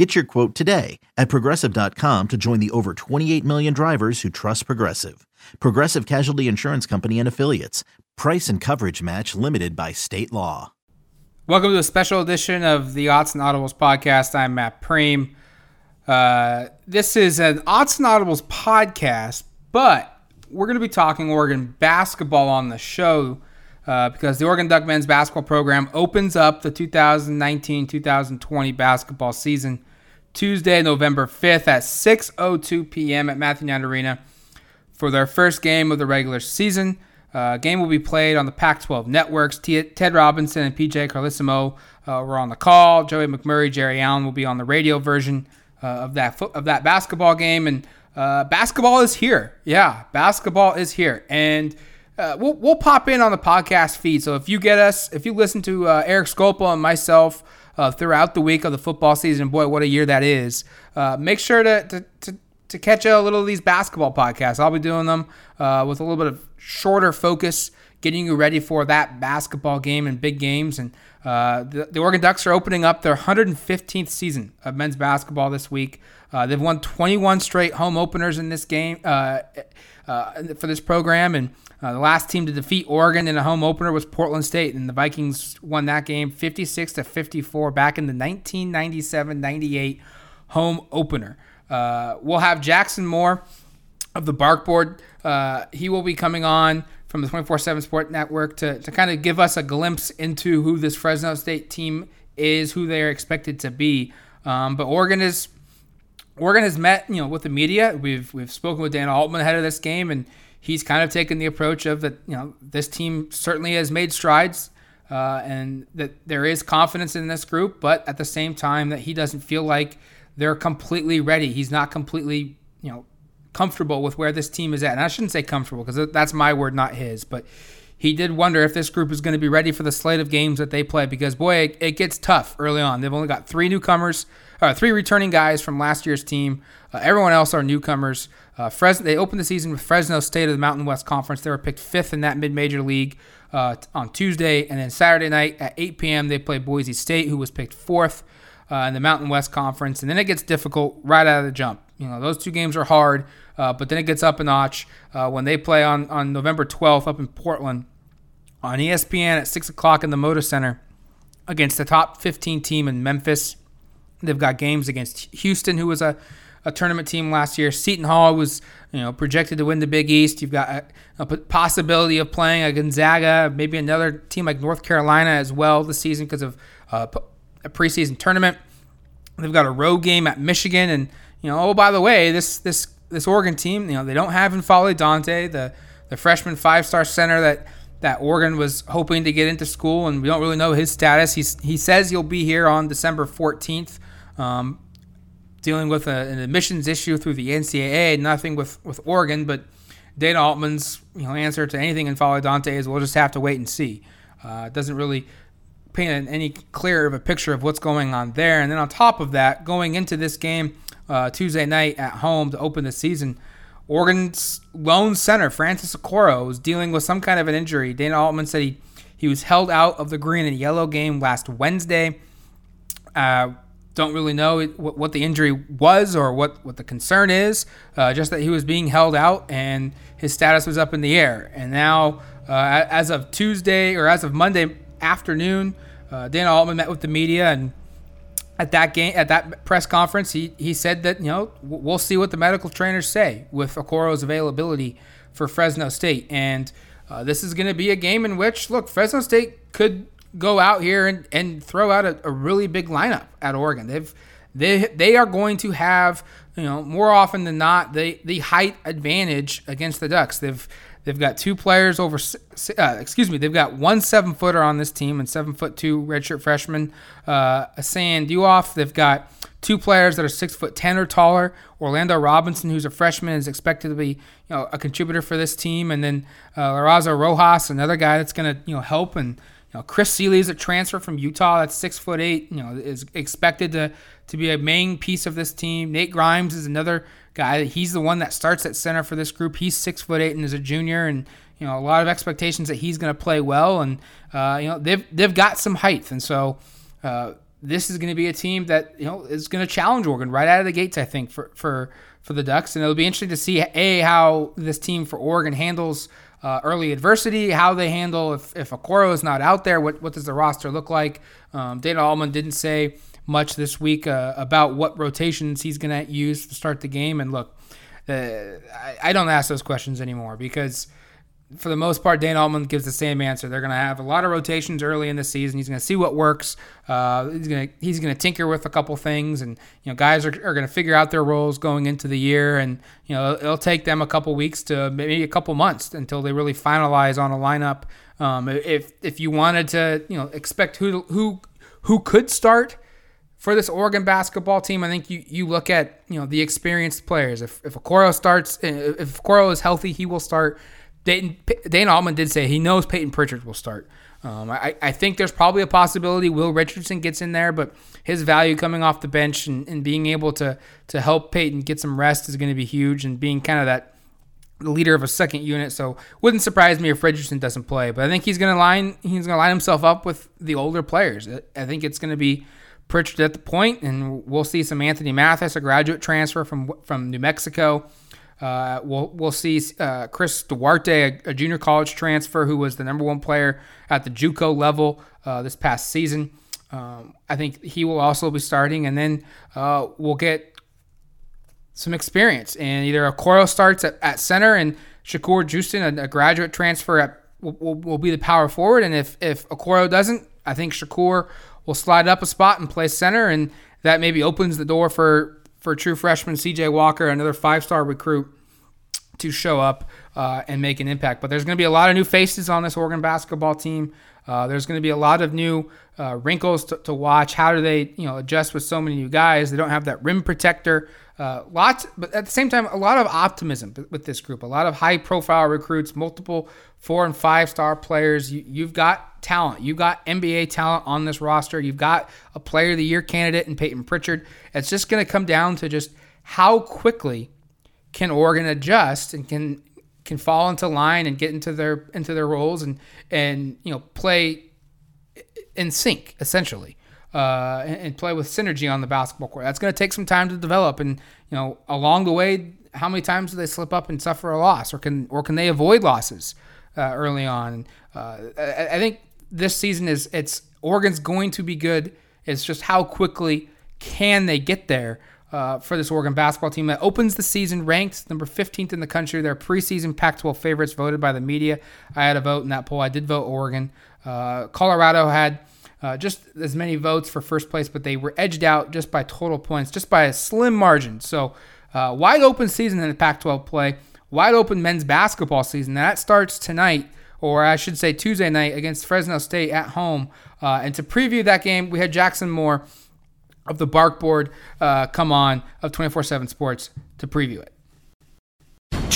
Get your quote today at progressive.com to join the over 28 million drivers who trust Progressive. Progressive Casualty Insurance Company and Affiliates. Price and coverage match limited by state law. Welcome to a special edition of the Odds and Audibles podcast. I'm Matt Prehm. Uh, this is an Odds and Audibles podcast, but we're going to be talking Oregon basketball on the show uh, because the Oregon Duck men's basketball program opens up the 2019 2020 basketball season Tuesday, November 5th at 6.02 p.m. at Matthew Knight Arena for their first game of the regular season. Uh, game will be played on the Pac-12 networks. T- Ted Robinson and PJ Carlesimo uh, were on the call. Joey McMurry, Jerry Allen will be on the radio version uh, of that fo- of that basketball game. And uh, basketball is here. Yeah, basketball is here. And uh, we'll, we'll pop in on the podcast feed. So if you get us, if you listen to uh, Eric Scopa and myself throughout the week of the football season, boy, what a year that is! make sure to, to, to to catch a little of these basketball podcasts. I'll be doing them uh, with a little bit of shorter focus, getting you ready for that basketball game and big games. And uh, the, the, Oregon Ducks are opening up their 115th season of men's basketball this week. Uh, they've won 21 straight home openers in this game uh, uh, for this program, and uh, the last team to defeat Oregon in a home opener was Portland State, and the Vikings won that game 56 to 54 back in the 1997-98 home opener. We'll have Jackson Moore of the Barkboard. He will be coming on from the 24 7 Sport Network to, to kind of give us a glimpse into who this Fresno State team is, who they are expected to be. Um, but Oregon is. Oregon has met, you know, with the media. We've we've spoken with Dan Altman ahead of this game, and he's kind of taken the approach of that. You know, this team certainly has made strides, uh, and that there is confidence in this group. But at the same time, that he doesn't feel like they're completely ready. He's not completely, you know, comfortable with where this team is at. And I shouldn't say comfortable because that's my word, not his. But he did wonder if this group is going to be ready for the slate of games that they play because, boy, it, it gets tough early on. They've only got three newcomers, uh, three returning guys from last year's team. Uh, everyone else are newcomers. Uh, Fresno, they opened the season with Fresno State of the Mountain West Conference. They were picked fifth in that mid-major league uh, on Tuesday, and then Saturday night at 8 p.m. they play Boise State, who was picked fourth uh, in the Mountain West Conference, and then it gets difficult right out of the jump. You know, those two games are hard, uh, but then it gets up a notch uh, when they play on, on November 12th up in Portland on ESPN at 6 o'clock in the Moda Center against the top 15 team in Memphis. They've got games against Houston, who was a, a tournament team last year. Seton Hall was you know projected to win the Big East. You've got a, a possibility of playing a Gonzaga, maybe another team like North Carolina as well this season because of uh, a preseason tournament. They've got a road game at Michigan, and you know, oh by the way, this this this Oregon team, you know, they don't have N'Faly Dante, the the freshman five star center that that Oregon was hoping to get into school, and we don't really know his status. He's he says he'll be here on December 14th, um, dealing with a, an admissions issue through the NCAA. Nothing with with Oregon, but Dana Altman's you know answer to anything N'Faly Dante is we'll just have to wait and see. Uh, it doesn't really paint any clearer of a picture of what's going on there. And then on top of that, going into this game uh, Tuesday night at home to open the season, Oregon's lone center, Francis Okoro, was dealing with some kind of an injury. Dana Altman said he, he was held out of the green and yellow game last Wednesday. Uh, don't really know what, what, the injury was or what, what the concern is, uh, just that he was being held out and his status was up in the air. And now, uh, as of Tuesday or as of Monday afternoon. Uh, Dana Altman met with the media, and at that game, at that press conference, he he said that you know we'll see what the medical trainers say with Okoro's availability for Fresno State, and uh, this is going to be a game in which look Fresno State could go out here and, and throw out a, a really big lineup at Oregon. They've they they are going to have you know more often than not the the height advantage against the Ducks. They've They've got two players over, uh, excuse me, they've got one seven footer on this team and seven foot two redshirt freshman, uh, Assane Diouf. They've got two players that are six foot ten or taller. Orlando Robinson, who's a freshman, is expected to be you know a contributor for this team, and then uh, Lorenzo Rojas, another guy that's going to you know help and. You know, Chris Seeley is a transfer from Utah. That's six foot eight. You know, is expected to to be a main piece of this team. Nate Grimes is another guy. He's the one that starts at center for this group. He's six foot eight and is a junior, and you know a lot of expectations that he's going to play well. And uh, you know they've they've got some height, and so uh, this is going to be a team that you know is going to challenge Oregon right out of the gates. I think for for for the Ducks, and it'll be interesting to see a how this team for Oregon handles. Uh, early adversity, how they handle if, if Okoro is not out there, what, what does the roster look like? Um, Dana Altman didn't say much this week uh, about what rotations he's going to use to start the game. And look, uh, I, I, don't ask those questions anymore because for the most part, Dan Altman gives the same answer. They're going to have a lot of rotations early in the season. He's going to see what works. Uh, he's going to he's going to tinker with a couple things, and you know, guys are, are going to figure out their roles going into the year. And you know, it'll take them a couple weeks to maybe a couple months until they really finalize on a lineup. Um, if if you wanted to, you know, expect who who who could start for this Oregon basketball team, I think you, you look at you know the experienced players. If if Okoro starts, if Okoro is healthy, he will start. Dayton, Dana Altman did say he knows Payton Pritchard will start. Um, I, I think there's probably a possibility Will Richardson gets in there, but his value coming off the bench and, and being able to to help Payton get some rest is going to be huge, and being kind of that leader of a second unit. So wouldn't surprise me if Richardson doesn't play, but I think he's going to line he's going to line himself up with the older players. I think it's going to be Pritchard at the point, and we'll see some Anthony Mathis, a graduate transfer from from New Mexico. Uh, we'll we'll see uh, Chris Duarte, a, a, junior college transfer who was the number one player at the JUCO level uh, this past season. Um, I think he will also be starting, and then uh, we'll get some experience. And either a Okoro starts at, at center, and Shakur Juiston, a, a graduate transfer, at, will, will, will, be the power forward. And if if Okoro doesn't, I think Shakur will slide up a spot and play center, and that maybe opens the door for for true freshman CJ Walker, another five star recruit, to show up uh, and make an impact. But there's going to be a lot of new faces on this Oregon basketball team. Uh, there's going to be a lot of new uh, wrinkles to, to, watch. How do they, you know, adjust with so many new guys? They don't have that rim protector. Uh, lots, but at the same time, a lot of optimism with this group. A lot of high-profile recruits, multiple four and five-star players. You, you've got talent. You've got NBA talent on this roster. You've got a Player of the Year candidate in Payton Pritchard. It's just going to come down to just how quickly can Oregon adjust and can can fall into line and get into their into their roles and and you know play in sync essentially uh, and, and, play with synergy on the basketball court. That's going to take some time to develop, and you know along the way, how many times do they slip up and suffer a loss, or can or can they avoid losses uh, early on? Uh, I, I think this season is it's Oregon's going to be good. It's just how quickly can they get there uh, for this Oregon basketball team that opens the season ranked number 15th in the country. They're preseason Pac-12 favorites voted by the media. I had a vote in that poll. I did vote Oregon. Uh, Colorado had uh, just as many votes for first place, but they were edged out just by total points, just by a slim margin. So uh, wide open season in the Pac-12 play, wide open men's basketball season. That starts tonight, or I should say Tuesday night against Fresno State at home. Uh, and to preview that game, we had Jackson Moore of the Barkboard uh, come on of 24 7 Sports to preview it.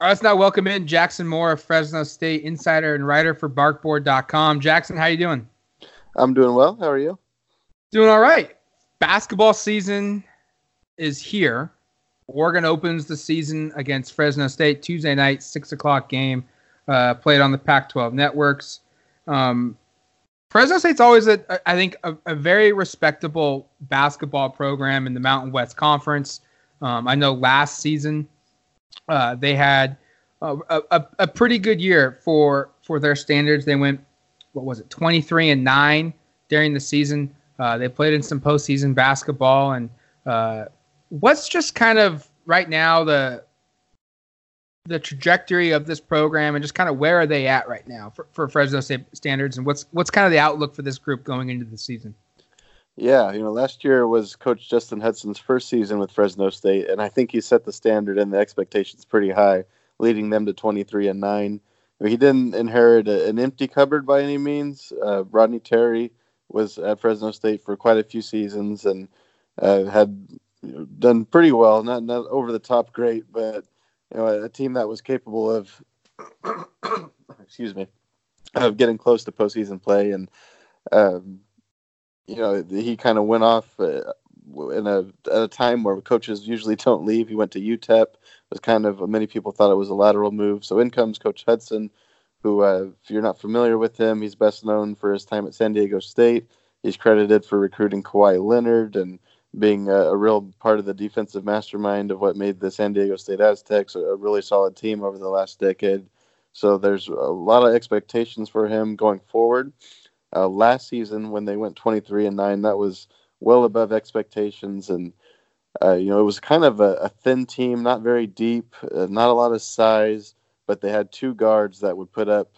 All right, let's now welcome in Jackson Moore, Fresno State insider and writer for BarkBoard.com. Jackson, how you doing? I'm doing well. How are you? Doing all right. Basketball season is here. Oregon opens the season against Fresno State Tuesday night, six o'clock game, uh, played on the Pac-12 networks. Um, Fresno State's always, a, I think, a, a, very respectable basketball program in the Mountain West Conference. Um, I know last season uh, they had a, a, a, pretty good year for for their standards. They went, what was it, 23 and nine during the season. Uh, they played in some postseason basketball, and uh, what's just kind of right now the the trajectory of this program, and just kind of where are they at right now for, for Fresno State standards, and what's what's kind of the outlook for this group going into the season? Yeah, you know, last year was Coach Justin Hutson's first season with Fresno State, and I think he set the standard and the expectations pretty high, leading them to 23 and nine. He didn't inherit a, an empty cupboard by any means. Uh, Rodney Terry was at Fresno State for quite a few seasons and uh, had you know, done pretty well. Not not over the top great, but you know, a, a team that was capable of, excuse me, of getting close to postseason play and. Um, you know, he kind of went off uh, in a at a time where coaches usually don't leave. He went to UTEP. It was kind of many people thought it was a lateral move. So in comes Coach Hutson, who, uh, if you're not familiar with him, he's best known for his time at San Diego State. He's credited for recruiting Kawhi Leonard and being a, a real part of the defensive mastermind of what made the San Diego State Aztecs a, a really solid team over the last decade. So there's a lot of expectations for him going forward. Uh, last season, when they went 23 and nine, that was well above expectations, and uh, you know it was kind of a, a thin team, not very deep, uh, not a lot of size, but they had two guards that would put up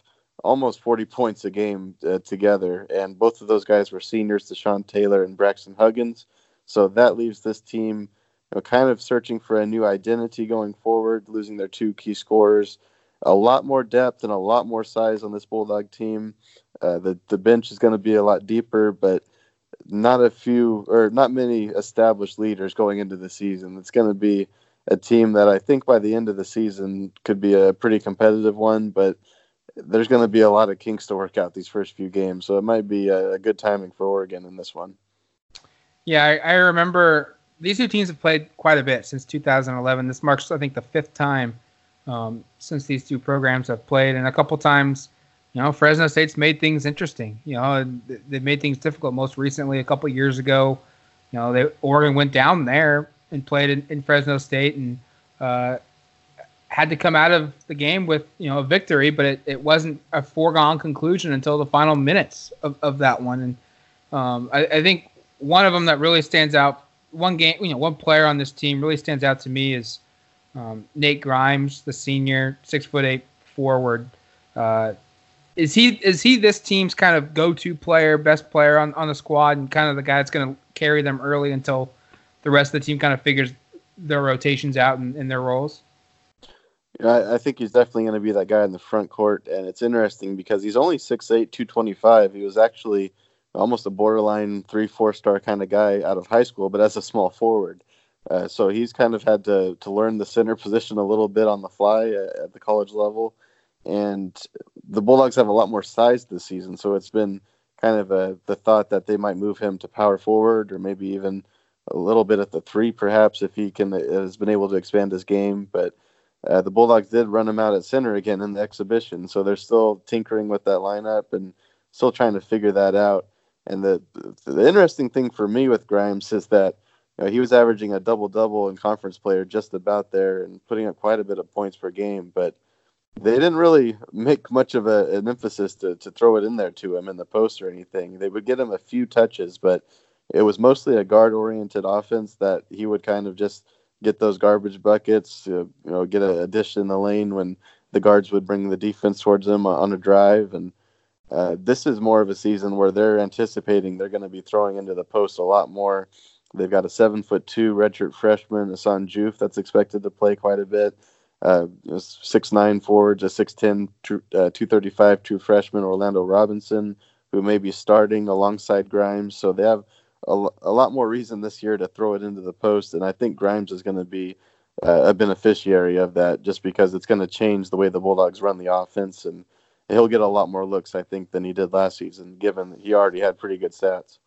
almost 40 points a game uh, together, and both of those guys were seniors, Deshon Taylor and Braxton Huggins. So that leaves this team, you know, kind of searching for a new identity going forward, losing their two key scorers a lot more depth and a lot more size on this Bulldog team. Uh, the the bench is going to be a lot deeper, but not a few or not many established leaders going into the season. It's going to be a team that I think by the end of the season could be a pretty competitive one, but there's going to be a lot of kinks to work out these first few games. So it might be a, a good timing for Oregon in this one. Yeah, I, I remember these two teams have played quite a bit since 2011. This marks, I think, the fifth time um, since these two programs have played, and a couple times, you know, Fresno State's made things interesting. You know, they've made things difficult. Most recently, a couple years ago, you know, they Oregon went down there and played in, in Fresno State and uh, had to come out of the game with you know a victory, but it, it wasn't a foregone conclusion until the final minutes of, of that one. And um, I, I think one of them that really stands out, one game, you know, one player on this team really stands out to me is um, Nate Grimes, the senior, six foot eight forward. Uh, is he is he this team's kind of go to player, best player on, on the squad, and kind of the guy that's going to carry them early until the rest of the team kind of figures their rotations out and, and their roles? I, I think he's definitely going to be that guy in the front court, and it's interesting because he's only 6'8", 225. He was actually almost a borderline three, four star kind of guy out of high school, but as a small forward. Uh, so he's kind of had to to learn the center position a little bit on the fly at, at, the college level, and the Bulldogs have a lot more size this season. So it's been kind of a, the thought that they might move him to power forward or maybe even a little bit at the three, perhaps if he can has been able to expand his game. But uh, the Bulldogs did run him out at center again in the exhibition, so they're still tinkering with that lineup and still trying to figure that out. And the the interesting thing for me with Grimes is that know, he was averaging a double double in conference player just about there and putting up quite a bit of points per game. But they didn't really make much of a, an emphasis to, to throw it in there to him in the post or anything. They would get him a few touches, but it was mostly a guard oriented offense that he would kind of just get those garbage buckets, you know, get a, a dish in the lane when the guards would bring the defense towards them on a drive. And uh, this is more of a season where they're anticipating they're going to be throwing into the post a lot more They've got a seven foot two redshirt freshman, Assane Diouf, that's expected to play quite a bit. Uh, six nine forwards, a six ten, uh, two thirty five true freshman Orlando Robinson, who may be starting alongside Grimes. So they have a, a lot more reason this year to throw it into the post, and I think Grimes is going to be uh, a beneficiary of that, just because it's going to change the way the Bulldogs run the offense, and he'll get a lot more looks, I think, than he did last season, given he already had pretty good stats.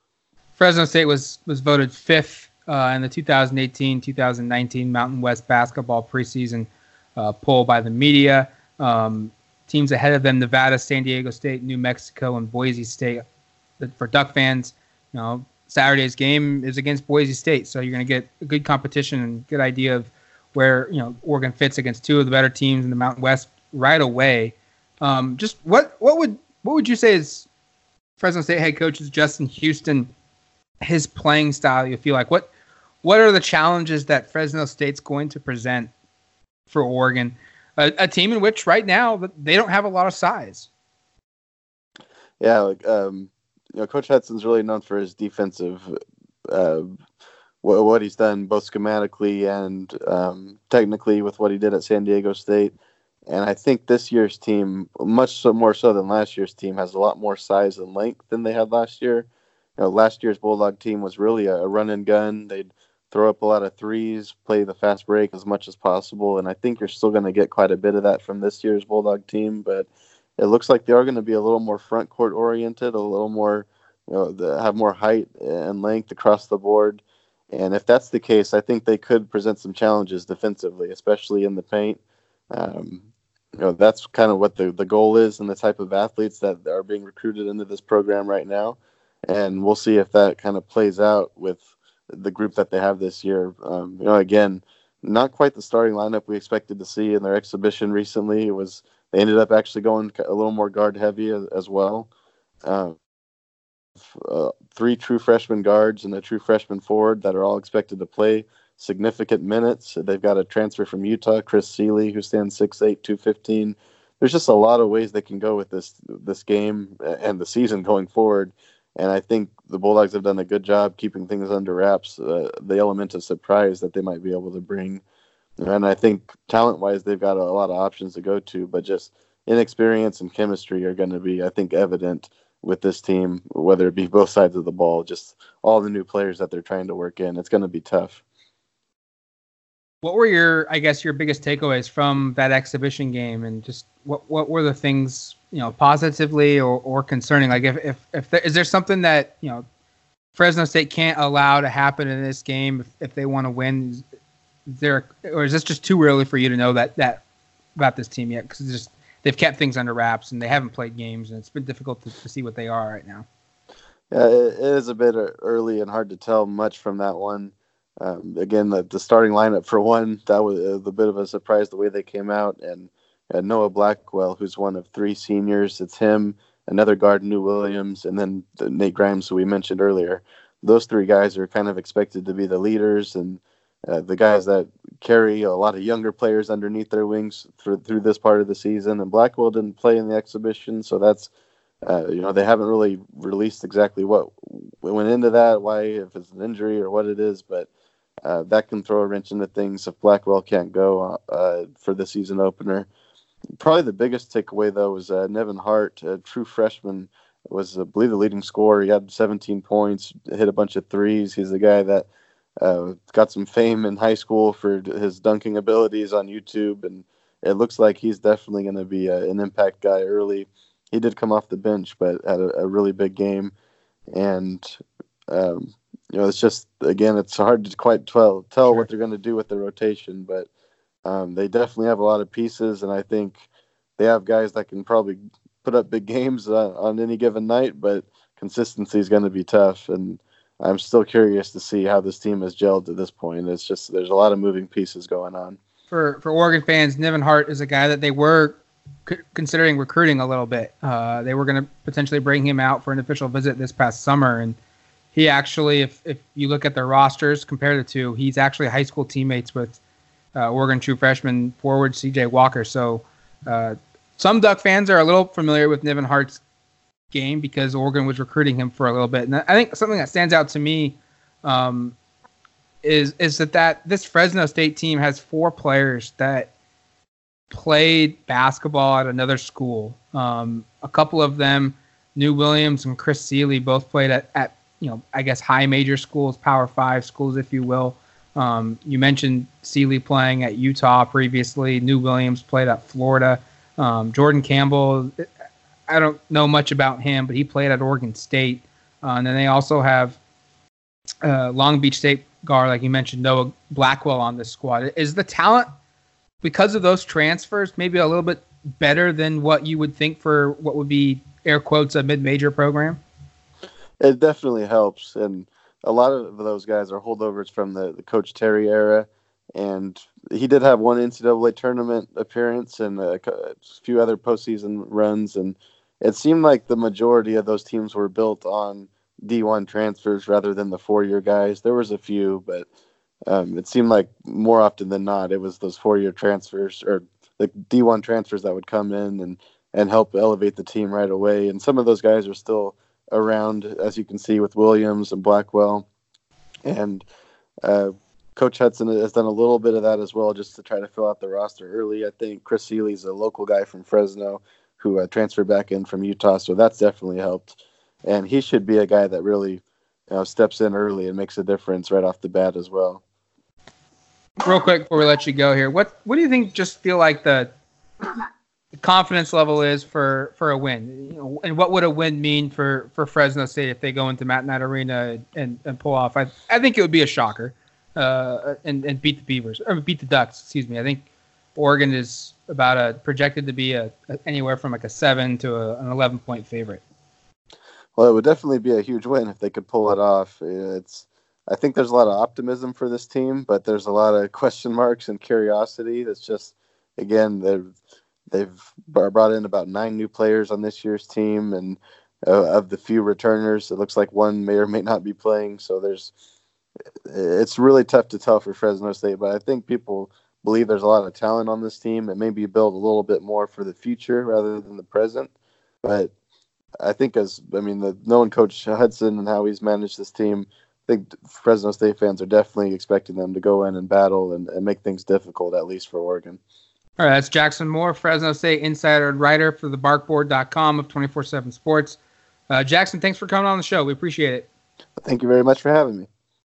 Fresno State was was voted fifth uh, in the 2018-2019 Mountain West basketball preseason uh, poll by the media. Um, teams ahead of them: Nevada, San Diego State, New Mexico, and Boise State. For Duck fans, you know, Saturday's game is against Boise State, so you're going to get a good competition and good idea of where you know Oregon fits against two of the better teams in the Mountain West right away. Um, just what what would what would you say is Fresno State head coach Justin Hutson his playing style? You feel like what what are the challenges that Fresno State's going to present for Oregon, a, a team in which right now they don't have a lot of size? Yeah, um, you know, Coach Hutson's really known for his defensive. Uh, what he's done both schematically and um, technically with what he did at San Diego State. And I think this year's team, much so more so than last year's team, has a lot more size and length than they had last year. Know, last year's Bulldog team was really a, a run and gun. They'd throw up a lot of threes, play the fast break as much as possible, and I think you're still going to get quite a bit of that from this year's Bulldog team. But it looks like they are going to be a little more front court oriented, a little more, you know, the, have more height and length across the board. And if that's the case, I think they could present some challenges defensively, especially in the paint. Um, you know, that's kind of what the, the goal is and the type of athletes that are being recruited into this program right now. And we'll see if that kind of plays out with the group that they have this year. Um, you know, again, not quite the starting lineup we expected to see in their exhibition recently. It was they ended up actually going a little more guard heavy as, as well. Um, uh, three true freshman guards and a true freshman forward that are all expected to play significant minutes. They've got a transfer from Utah, Chris Seeley, who stands 6'8", 215. There's just a lot of ways they can go with this this game and the season going forward. And I think the Bulldogs have done a good job keeping things under wraps. Uh, the element of surprise that they might be able to bring, and I think talent-wise, they've got a, a lot of options to go to. But just inexperience and chemistry are going to be, I think, evident with this team, whether it be both sides of the ball, just all the new players that they're trying to work in. It's going to be tough. What were your, I guess, your biggest takeaways from that exhibition game, and just what what were the things you know positively or, or concerning? Like, if if if there, is there something that you know Fresno State can't allow to happen in this game if, if they want to win? Is there or is this just too early for you to know that that about this team yet? Because just they've kept things under wraps and they haven't played games, and it's been difficult to, to see what they are right now. Yeah, it is a bit early and hard to tell much from that one. Um, again, the, the starting lineup for one, that was a bit of a surprise the way they came out. And uh, Noah Blackwell, who's one of three seniors, it's him, another guard, New Williams, and then the Nate Grimes, who we mentioned earlier. Those three guys are kind of expected to be the leaders and uh, the guys that carry a lot of younger players underneath their wings through through this part of the season. And Blackwell didn't play in the exhibition, so that's uh, you know they haven't really released exactly what went into that, why if it's an injury or what it is, but uh, that can throw a wrench into things if Blackwell can't go uh, for the season opener. Probably the biggest takeaway though was uh, Niven Hart, a true freshman, was I believe the leading scorer. He had 17 points, hit a bunch of threes. He's the guy that uh, got some fame in high school for his dunking abilities on YouTube, and it looks like he's definitely going to be a, an impact guy early. He did come off the bench, but had a, a really big game, and um, you know it's just again it's hard to quite tell tell sure. what they're going to do with the rotation, but um, they definitely have a lot of pieces, and I think they have guys that can probably put up big games uh, on any given night, but consistency is going to be tough and I'm still curious to see how this team has gelled to this point. It's just there's a lot of moving pieces going on. For for Oregon fans, Niven Hart is a guy that they were c- considering recruiting a little bit. Uh, they were going to potentially bring him out for an official visit this past summer, and he actually, if if you look at their rosters, compare the two, he's actually high school teammates with uh, Oregon true freshman forward C.J. Walker. So. Uh, some Duck fans are a little familiar with Niven Hart's game because Oregon was recruiting him for a little bit. And I think something that stands out to me um, is is that that this Fresno State team has four players that played basketball at another school. Um, a couple of them, New Williams and Chris Seeley, both played at, at you know I guess high major schools, Power Five schools, if you will. Um, you mentioned Seeley playing at Utah previously. New Williams played at Florida. Um, Jordan Campbell, I don't know much about him, but he played at Oregon State. Uh, and then they also have uh, Long Beach State guard, like you mentioned, Noah Blackwell on this squad. Is the talent because of those transfers maybe a little bit better than what you would think for what would be air quotes a mid-major program? It definitely helps, and a lot of those guys are holdovers from the, the Coach Terry era, and he did have one NCAA tournament appearance and a, a few other postseason runs, and it seemed like the majority of those teams were built on D1 transfers rather than the four-year guys. There was a few, but um, it seemed like more often than not it was those four-year transfers or the D1 transfers that would come in and and help elevate the team right away. And some of those guys are still around, as you can see with Williams and Blackwell. And uh, Coach Hutson has done a little bit of that as well, just to try to fill out the roster early. I think Chris Seeley's a local guy from Fresno who uh, transferred back in from Utah, so that's definitely helped. And he should be a guy that really you know, steps in early and makes a difference right off the bat as well. Real quick before we let you go here, what what do you think? Just feel like the confidence level is for for a win, you know, and what would a win mean for for Fresno State if they go into Matt Knight Arena and, and pull off? I I think it would be a shocker, uh, and and beat the Beavers or beat the Ducks. Excuse me. I think Oregon is about a projected to be a, a anywhere from like a seven to a, an eleven point favorite. Well, it would definitely be a huge win if they could pull it off. It's I think there's a lot of optimism for this team, but there's a lot of question marks and curiosity. That's just again they've they've brought in about nine new players on this year's team, and uh, of the few returners, it looks like one may or may not be playing. So there's it's really tough to tell for Fresno State, but I think people believe there's a lot of talent on this team and maybe build a little bit more for the future rather than the present. But I think as I mean, the knowing Coach Hutson and how he's managed this team, I think Fresno State fans are definitely expecting them to go in and battle and, and make things difficult, at least for Oregon. All right, that's Jackson Moore, Fresno State insider and writer for the barkboard.com of 24 7 Sports. Uh, Jackson, thanks for coming on the show. We appreciate it. Thank you very much for having me.